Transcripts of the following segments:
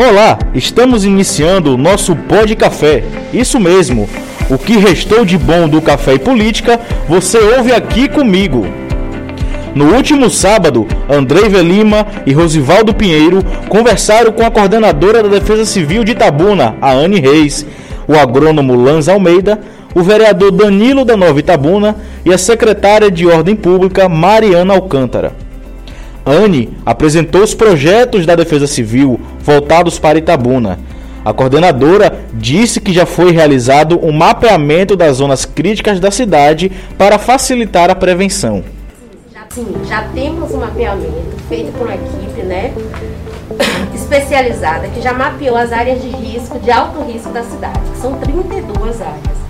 Olá, estamos iniciando o nosso Pó de Café. Isso mesmo, o que restou de bom do café e política, você ouve aqui comigo. No último sábado, Andrei Velima e Rosivaldo Pinheiro conversaram com a coordenadora da Defesa Civil de Itabuna, a Anne Reis, o agrônomo Lanz Almeida, o vereador Danilo da Nova Itabuna e a secretária de Ordem Pública, Mariana Alcântara. Anne apresentou os projetos da Defesa Civil voltados para Itabuna. A coordenadora disse que já foi realizado um mapeamento das zonas críticas da cidade para facilitar a prevenção. Sim, já temos um mapeamento feito por uma equipe, né, especializada que já mapeou as áreas de risco, de alto risco da cidade, que são 32 áreas.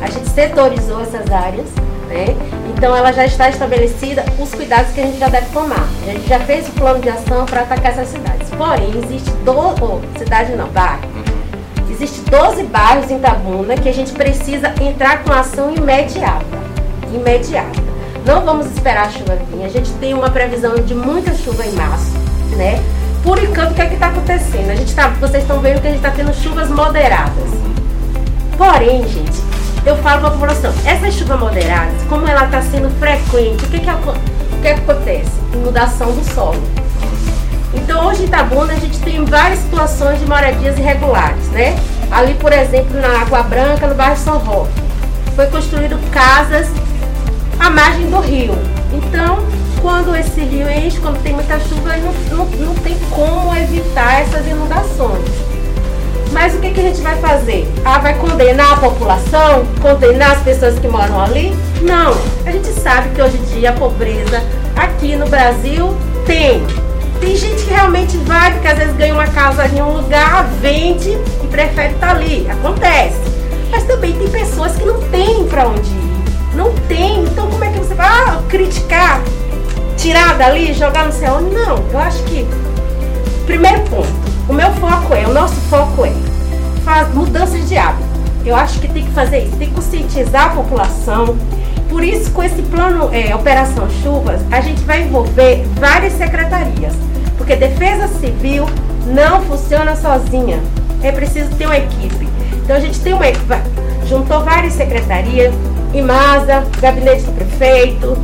A gente setorizou essas áreas né? Então ela já está estabelecida os cuidados que a gente já deve tomar. A gente já fez o plano de ação para atacar essas cidades. Porém, existe 12, oh, cidade não, bairro. Existe 12 bairros em Tabuna que a gente precisa entrar com ação imediata. Imediata. Não vamos esperar a chuva vir. A gente tem uma previsão de muita chuva em março, né? Por enquanto, o que é está acontecendo? A gente tá, vocês estão vendo que a gente está tendo chuvas moderadas. Porém, gente, eu falo para a população, essa chuva moderada, como ela está sendo frequente, o que, que, o que, acontece? Inundação do solo. Então hoje em Itabuna a gente tem várias situações de moradias irregulares, né? Ali, por exemplo, na Água Branca, no bairro São Roque, foi construído casas à margem do rio. Então, quando esse rio enche, quando tem muita chuva, não, não, não tem como evitar essas inundações. Mas o que, que a gente vai fazer? Ah, vai condenar a população? Condenar as pessoas que moram ali? Não. A gente sabe que hoje em dia a pobreza aqui no Brasil tem. Tem gente que realmente vai, porque às vezes ganha uma casa em um lugar, vende e prefere estar ali. Acontece. Mas também tem pessoas que não têm para onde ir. Não tem. Então como é que você vai ah, criticar? Tirar dali, jogar no céu? Não. Eu acho que. Primeiro ponto o meu foco é, o nosso foco é faz, mudanças de hábito. Eu acho que tem que fazer isso, tem que conscientizar a população. Por isso, com esse plano é, Operação Chuvas, a gente vai envolver várias secretarias. Porque defesa civil não funciona sozinha. É preciso ter uma equipe. Então a gente tem uma juntou várias secretarias, IMASA, gabinete do prefeito,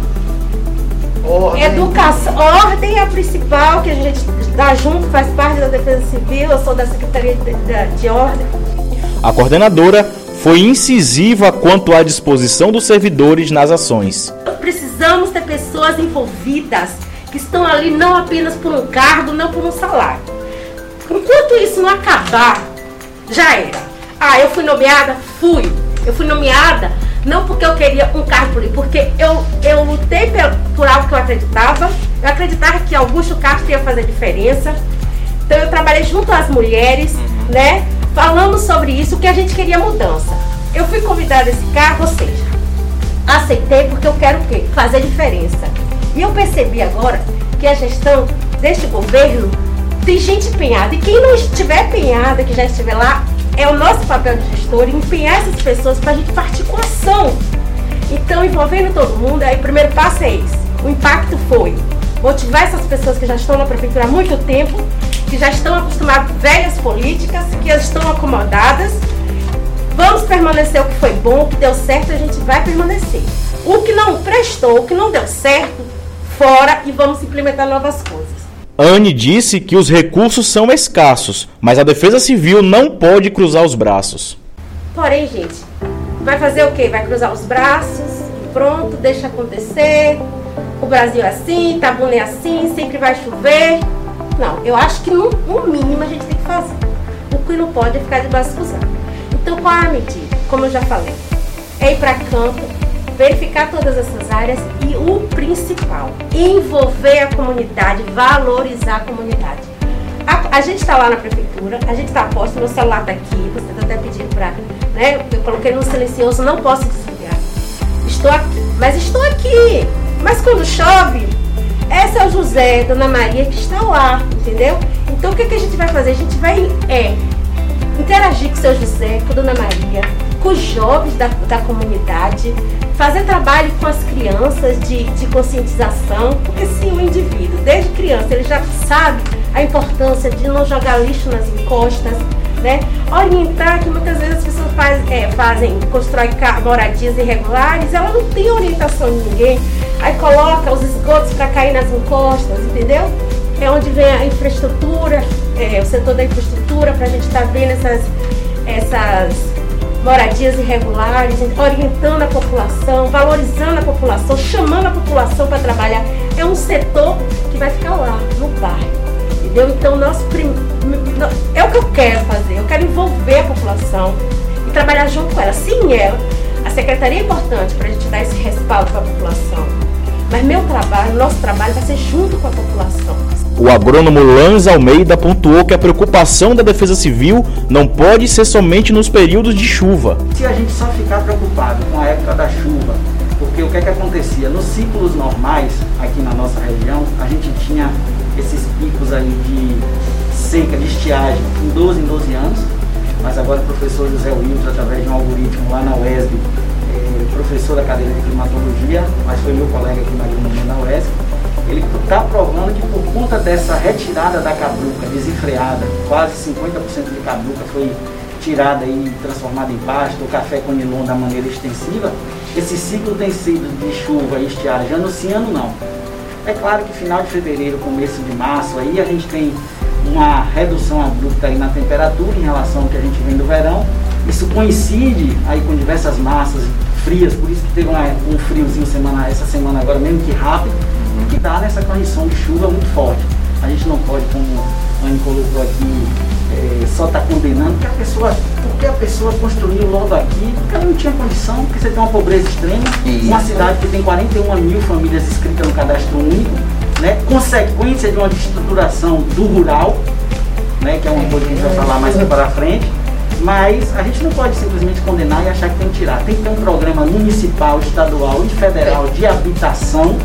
Ordem. Educação, ordem é a principal que a gente dá junto, faz parte da Defesa Civil, eu sou da Secretaria de, de, de Ordem. A coordenadora foi incisiva quanto à disposição dos servidores nas ações. Precisamos ter pessoas envolvidas que estão ali não apenas por um cargo, não por um salário. Enquanto isso não acabar, já era. Ah, eu fui nomeada? Fui. Eu fui nomeada não porque eu queria um cargo político, porque eu, eu lutei por, algo que eu acreditava. Eu acreditava que Augusto Castro ia fazer diferença. Então eu trabalhei junto às mulheres, uhum. né? Falando sobre isso, que a gente queria mudança. Eu fui convidada a esse cargo, ou seja, aceitei porque eu quero o quê? Fazer diferença. E eu percebi agora que a gestão deste governo tem gente empenhada. E quem não estiver empenhada, que já estiver lá, é o nosso papel de gestor empenhar essas pessoas para a gente partir com ação. Então, envolvendo todo mundo, aí o primeiro passo é esse. O impacto foi motivar essas pessoas que já estão na prefeitura há muito tempo, que já estão acostumadas com velhas políticas, que estão acomodadas. Vamos permanecer o que foi bom, o que deu certo, a gente vai permanecer. O que não prestou, o que não deu certo, fora e vamos implementar novas coisas. Anne disse que os recursos são escassos, mas a Defesa Civil não pode cruzar os braços. Porém, gente, vai fazer o quê? Vai cruzar os braços, pronto, deixa acontecer. O Brasil é assim, Itabuna é assim, sempre vai chover. Não, eu acho que no, no mínimo a gente tem que fazer. O que não pode é ficar de braço cruzado. Então, qual é a medida? Como eu já falei, é ir para campo, verificar todas essas áreas o principal, envolver a comunidade, valorizar a comunidade. A, a gente está lá na prefeitura, a gente está posto, meu celular está aqui, você está até pedindo para. Né, eu coloquei no silencioso, não posso desligar. Estou aqui, mas estou aqui. Mas quando chove, esse é o José, Dona Maria que está lá, entendeu? Então o que, que a gente vai fazer? A gente vai é, interagir com o seu José, com a Dona Maria, com os jovens da, da comunidade, fazer trabalho com as crianças de, de conscientização, porque se o indivíduo, desde criança, ele já sabe a importância de não jogar lixo nas encostas, né? Orientar que muitas vezes as pessoas faz, é, fazem, constroem moradias irregulares, ela não tem orientação de ninguém, aí coloca os esgotos para cair nas encostas, entendeu? É onde vem a infraestrutura, é, o setor da infraestrutura, para a gente estar tá vendo essas, essas moradias irregulares, orientando a população, valorizando a população, chamando a população para trabalhar. É um setor que vai ficar lá, no bairro. Entendeu? Então, prim... é o que eu quero fazer. Eu quero envolver a população e trabalhar junto com ela. Sem ela, a secretaria é importante para a gente dar esse respaldo para a população. Mas meu trabalho, nosso trabalho vai ser junto com a população. O agrônomo Lanz Almeida pontuou que a preocupação da Defesa Civil não pode ser somente nos períodos de chuva. Se a gente só ficar preocupado com a época da chuva, porque o que é que acontecia? Nos ciclos normais, aqui na nossa região, a gente tinha esses picos aí de seca, de estiagem, em 12 em 12 anos, mas agora o professor José Wilson, através de um algoritmo lá na UESB, é, professor da cadeira de climatologia, mas foi meu colega aqui na UESB, ele está provando que por conta dessa retirada da cabruca desenfreada, quase 50% de cabruca foi tirada e transformada em pasto, o café com nilon da maneira extensiva, esse ciclo tem sido de chuva e estiagem ano ano não. É claro que final de fevereiro, começo de março, aí a gente tem uma redução abrupta na temperatura em relação ao que a gente vem do verão. Isso coincide aí com diversas massas frias, por isso que teve um friozinho semana, essa semana agora, mesmo que rápido, que dá nessa correção de chuva muito forte. A gente não pode, como a Anne colocou aqui, é, só está condenando que a pessoa, porque a pessoa construiu logo aqui, porque ela não tinha condição, porque você tem uma pobreza extrema, Isso. uma cidade que tem 41 mil famílias inscritas no cadastro único, né, consequência de uma estruturação do rural, né, que é uma coisa que a gente vai falar mais para frente, mas a gente não pode simplesmente condenar e achar que tem que tirar. Tem que ter um programa municipal, estadual e federal de habitação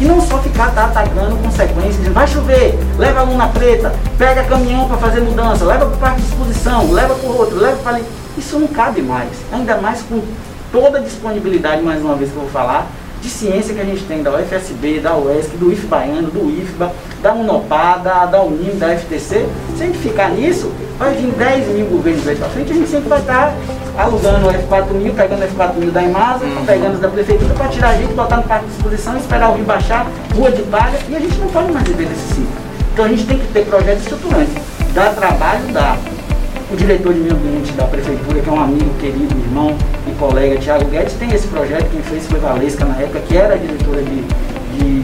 e não só ficar tá, atacando consequências, vai chover, leva a luna preta, pega caminhão para fazer mudança, leva para o parque de exposição, leva para o outro, leva para ali. Isso não cabe mais. Ainda mais com toda a disponibilidade, mais uma vez que eu vou falar, de ciência que a gente tem da UFSB, da UESC, do IF Baiano, do IFBA, da UNOPA, da, da UNIM, da FTC. Se a gente ficar nisso, vai vir 10 mil governos aí para frente, a gente sempre vai estar alugando o F4000, pegando o F4000 da Imasa, uhum. pegando da prefeitura para tirar a gente, botar no parque de exposição, esperar o rio baixar, rua de palha, e a gente não pode mais viver desse ciclo. Então a gente tem que ter projetos estruturantes. Dá trabalho, dá. O diretor de meio ambiente da prefeitura, que é um amigo querido, irmão e colega, Tiago Guedes, tem esse projeto, quem fez foi Valesca na época, que era diretora de, de,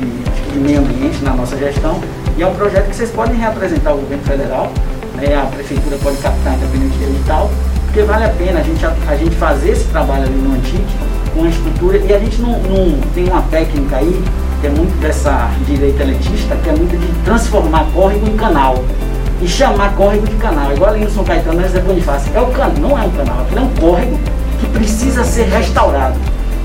de meio ambiente na nossa gestão, e é um projeto que vocês podem reapresentar ao governo federal, né, a prefeitura pode captar independente de tal, porque vale a pena a gente, a, a gente fazer esse trabalho ali no Antique com a estrutura e a gente não, não tem uma técnica aí que é muito dessa direita elitista, que é muito de transformar córrego em canal e chamar córrego de canal. Igual ali no São Caetano, mas é Bonifácio. É o canal, não é um canal, aquilo é um córrego que precisa ser restaurado.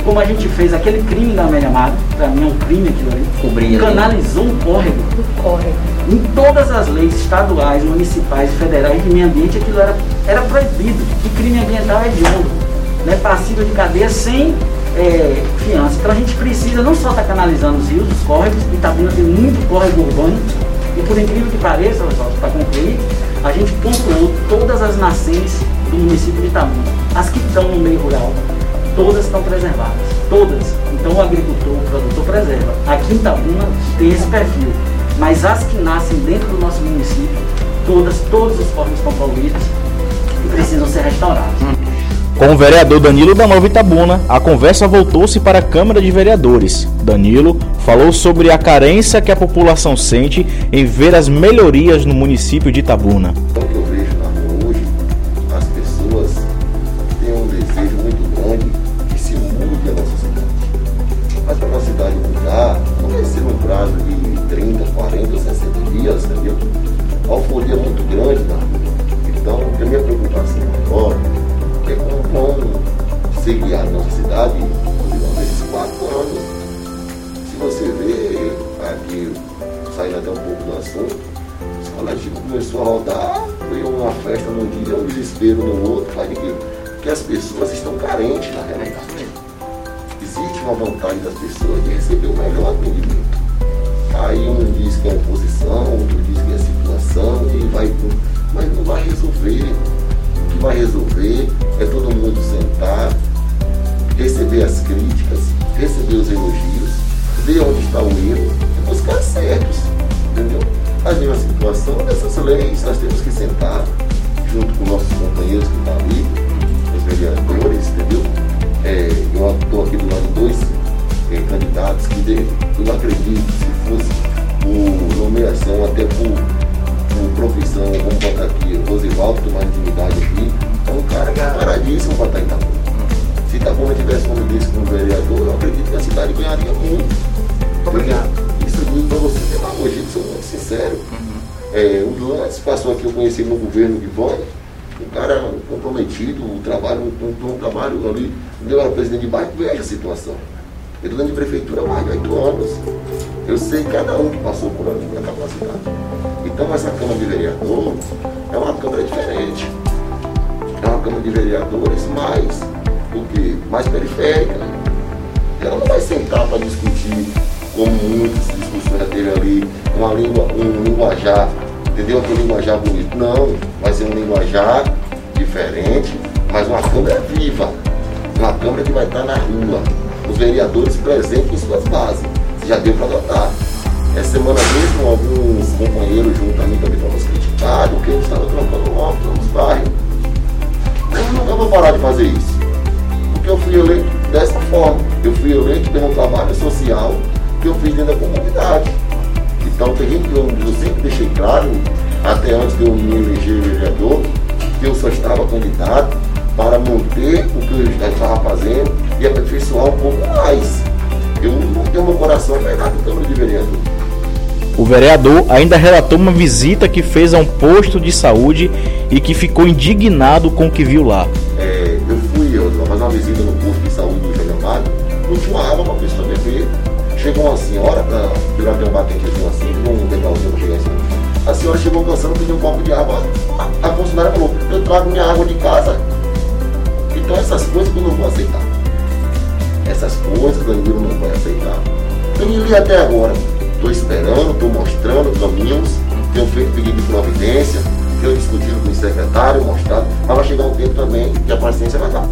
Como a gente fez aquele crime da Amélia Mato, para mim é um crime aquilo ali. Cobrir canalizou um córrego. Um córrego. Em todas as leis estaduais, municipais e federais de meio ambiente, aquilo era, era proibido. E crime ambiental é hediondo, né? passível de cadeia sem é, fiança. Então a gente precisa não só estar tá canalizando os rios, os córregos, e está vindo tem muito córrego urbano, e por incrível que pareça, para concluir, a gente pontuou todas as nascentes do município de Itabuna, as que estão no meio rural, todas estão preservadas, todas. Então o agricultor, o produtor preserva. Aqui em Itabuna tem esse perfil, mas as que nascem dentro do nosso município, todas, todos os córregos estão poluídos e precisam ser restaurados. Com o vereador Danilo da Nova Itabuna, a conversa voltou-se para a Câmara de Vereadores. Danilo falou sobre a carência que a população sente em ver as melhorias no município de Itabuna. Ser guiados nossa cidade nesses quatro anos. Se você vê aqui, saindo até um pouco do assunto, o coletivo começou a rodar, foi uma festa num dia, um desespero no outro, faz que, que as pessoas estão carentes na realidade. Existe uma vontade das pessoas de receber o melhor atendimento. Aí um diz que é oposição, outro diz que é situação, e vai. Mas não vai resolver. O que vai resolver é todo mundo sentar, receber as críticas, receber os elogios, ver onde está o erro É, o Lance passou aqui, eu conheci no governo de Vônia, um cara comprometido, o trabalho, um, um trabalho ali, eu era presidente de bairro, veja a situação. Eu estou dentro de prefeitura há mais de oito anos. Eu sei cada um que passou por ali com a capacidade. Então essa Câmara de Vereador é uma Câmara diferente. É uma Câmara de Vereadores mais do que mais periférica. Ela não vai sentar para discutir como muitas discussões já teve ali, uma língua, um linguajar, entendeu? Aquele linguajar bonito. Não, vai ser um linguajar diferente, mas uma Câmara viva. Uma Câmara que vai estar na rua os vereadores presentes em suas bases. Já deu para notar. Essa semana mesmo, alguns companheiros junto a mim também foram criticados, porque eles estavam trocando moto nos bairros. Eu nunca vou parar de fazer isso. Porque eu fui eleito dessa forma. Eu fui eleito pelo trabalho social que eu fiz dentro da comunidade. Então tem gente que eu, eu sempre deixei claro, até antes de eu me eleger vereador, que eu só estava candidato para manter o que eu estava fazendo e aperfeiçoar um pouco mais. Eu não tenho meu coração apertado Câmara de Vereador. O vereador ainda relatou uma visita que fez a um posto de saúde e que ficou indignado com o que viu lá. É, eu fui eu, fazer uma visita no posto de saúde do Jânio Amado, não tinha água para a pessoa beber. Chegou uma senhora, pra, virar um batentezinho assim, um degrauzinho para chegar assim. A senhora chegou cansando, pediu um copo de água. A, funcionária falou, eu trago minha água de casa. Então essas coisas que eu não vou aceitar. Essas coisas Danilo não vai aceitar. Eu me li até agora. Estou esperando, estou mostrando caminhos, tenho feito pedido de providência, tenho discutido com o secretário, mostrado, mas vai chegar um tempo também que a paciência vai dar.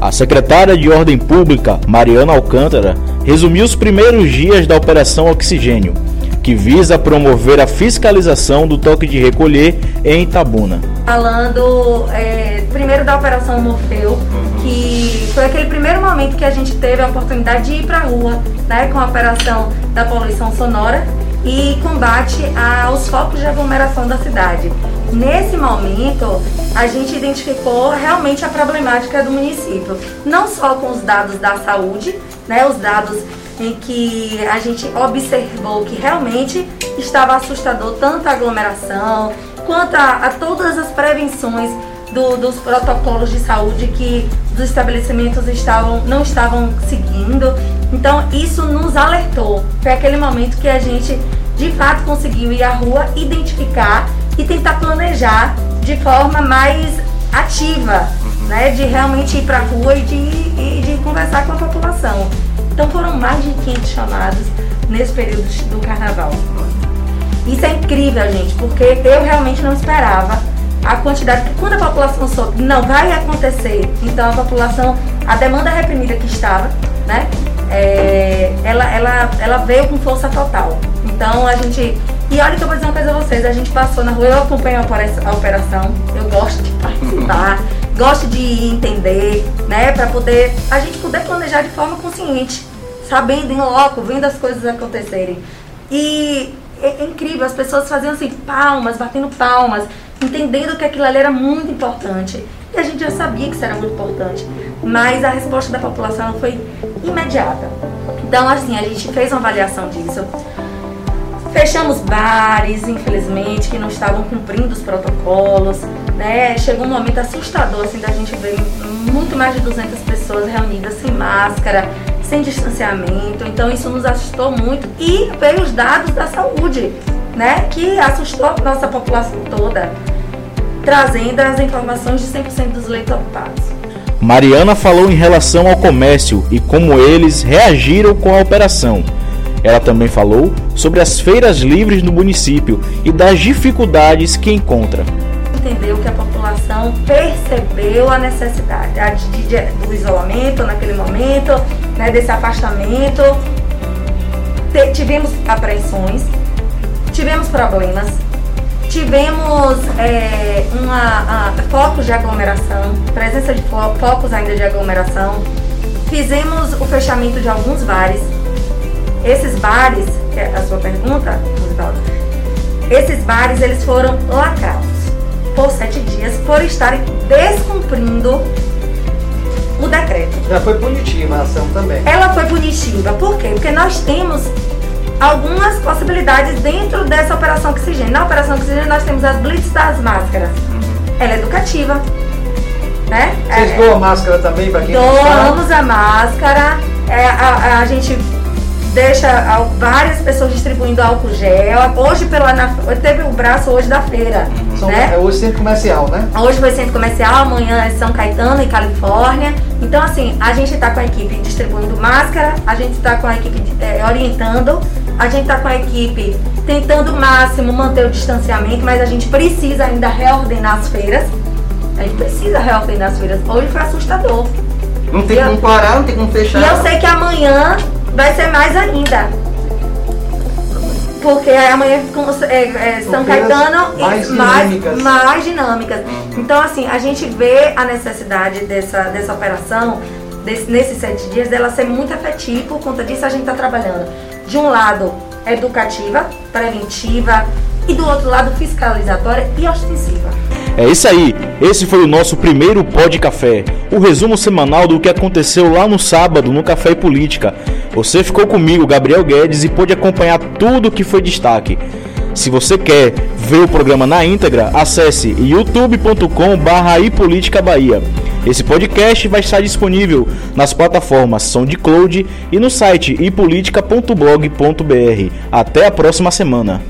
A secretária de Ordem Pública, Mariana Alcântara, resumiu os primeiros dias da Operação Oxigênio, que visa promover a fiscalização do toque de recolher em Itabuna. Falando é, primeiro da Operação Morfeu, que foi aquele primeiro momento que a gente teve a oportunidade de ir para a rua, né, com a operação da poluição sonora e combate aos focos de aglomeração da cidade. Nesse momento, a gente identificou realmente a problemática do município, não só com os dados da saúde, né, os dados em que a gente observou que realmente estava assustador tanto a aglomeração quanto a, a todas as prevenções do, dos protocolos de saúde que os estabelecimentos estavam, não estavam seguindo. Então isso nos alertou. Foi aquele momento que a gente de fato conseguiu ir à rua, identificar e tentar planejar de forma mais ativa, né? De realmente ir para a rua e de, e de conversar com a população. Então foram mais de 500 chamados nesse período do carnaval. Isso é incrível, gente, porque eu realmente não esperava a quantidade que quando a população soube não vai acontecer, então a população, a demanda reprimida que estava, né? É, ela, ela, ela veio com força total. Então a gente. E olha que eu vou dizer uma coisa a vocês, a gente passou na rua, eu acompanho a operação, eu gosto de participar, gosto de entender, né? Para poder. A gente poder planejar de forma consciente, sabendo em loco, vendo as coisas acontecerem. E é, é incrível, as pessoas faziam assim, palmas, batendo palmas, entendendo que aquilo ali era muito importante. E a gente já sabia que isso era muito importante, mas a resposta da população foi imediata. Então, assim, a gente fez uma avaliação disso. Fechamos bares, infelizmente, que não estavam cumprindo os protocolos, né? Chegou um momento assustador, assim, da gente ver muito mais de 200 pessoas reunidas sem máscara, sem distanciamento. Então, isso nos assustou muito. E veio os dados da saúde, né? Que assustou a nossa população toda trazendo as informações de 100% dos leitos ocupados. Mariana falou em relação ao comércio e como eles reagiram com a operação. Ela também falou sobre as feiras livres no município e das dificuldades que encontra. Entendeu que a população percebeu a necessidade de, de, do isolamento naquele momento, né, desse afastamento. tivemos apreensões, tivemos problemas, tivemos é, uma, a, focos de aglomeração, presença de fo focos ainda de aglomeração, fizemos o fechamento de alguns bares esses bares, que é a sua pergunta, esses bares eles foram lacrados por sete dias por estarem descumprindo o decreto. Ela foi punitiva a ação também. Ela foi punitiva, por quê? Porque nós temos algumas possibilidades dentro dessa operação oxigênio. Na operação oxigênio nós temos as blitz das máscaras. Uhum. Ela é educativa. Né? Vocês é, doam máscara também para quem Doamos a máscara. É, a, a, a gente deixa várias pessoas distribuindo álcool gel. Hoje pela na, teve o braço hoje da feira. Uhum. Né? É hoje centro comercial, né? Hoje foi centro comercial, amanhã é São Caetano e Califórnia. Então assim, a gente está com a equipe distribuindo máscara, a gente está com a equipe é, orientando, a gente está com a equipe tentando o máximo manter o distanciamento, mas a gente precisa ainda reordenar as feiras. A gente precisa reordenar as feiras. Hoje foi assustador. Não tem como parar, não tem como fechar. E eu sei que amanhã vai ser mais ainda. Porque amanhã é, é, São Caetano mais e dinâmicas. mais, mais dinâmicas. Então, assim, a gente vê a necessidade dessa, dessa operação, desse, nesses sete dias, dela ser muito efetiva. Por conta disso, a gente está trabalhando, de um lado, educativa, preventiva, e do outro lado, fiscalizatória e ostensiva. É isso aí, esse foi o nosso primeiro Pó de Café, o resumo semanal do que aconteceu lá no sábado no Café e Política. Você ficou comigo, Gabriel Guedes, e pôde acompanhar tudo que foi destaque. Se você quer ver o programa na íntegra, acesse youtube.com/ipolitica Bahia. Esse podcast vai estar disponível nas plataformas SoundCloud e no site ipolitica.blog.br. Até a próxima semana.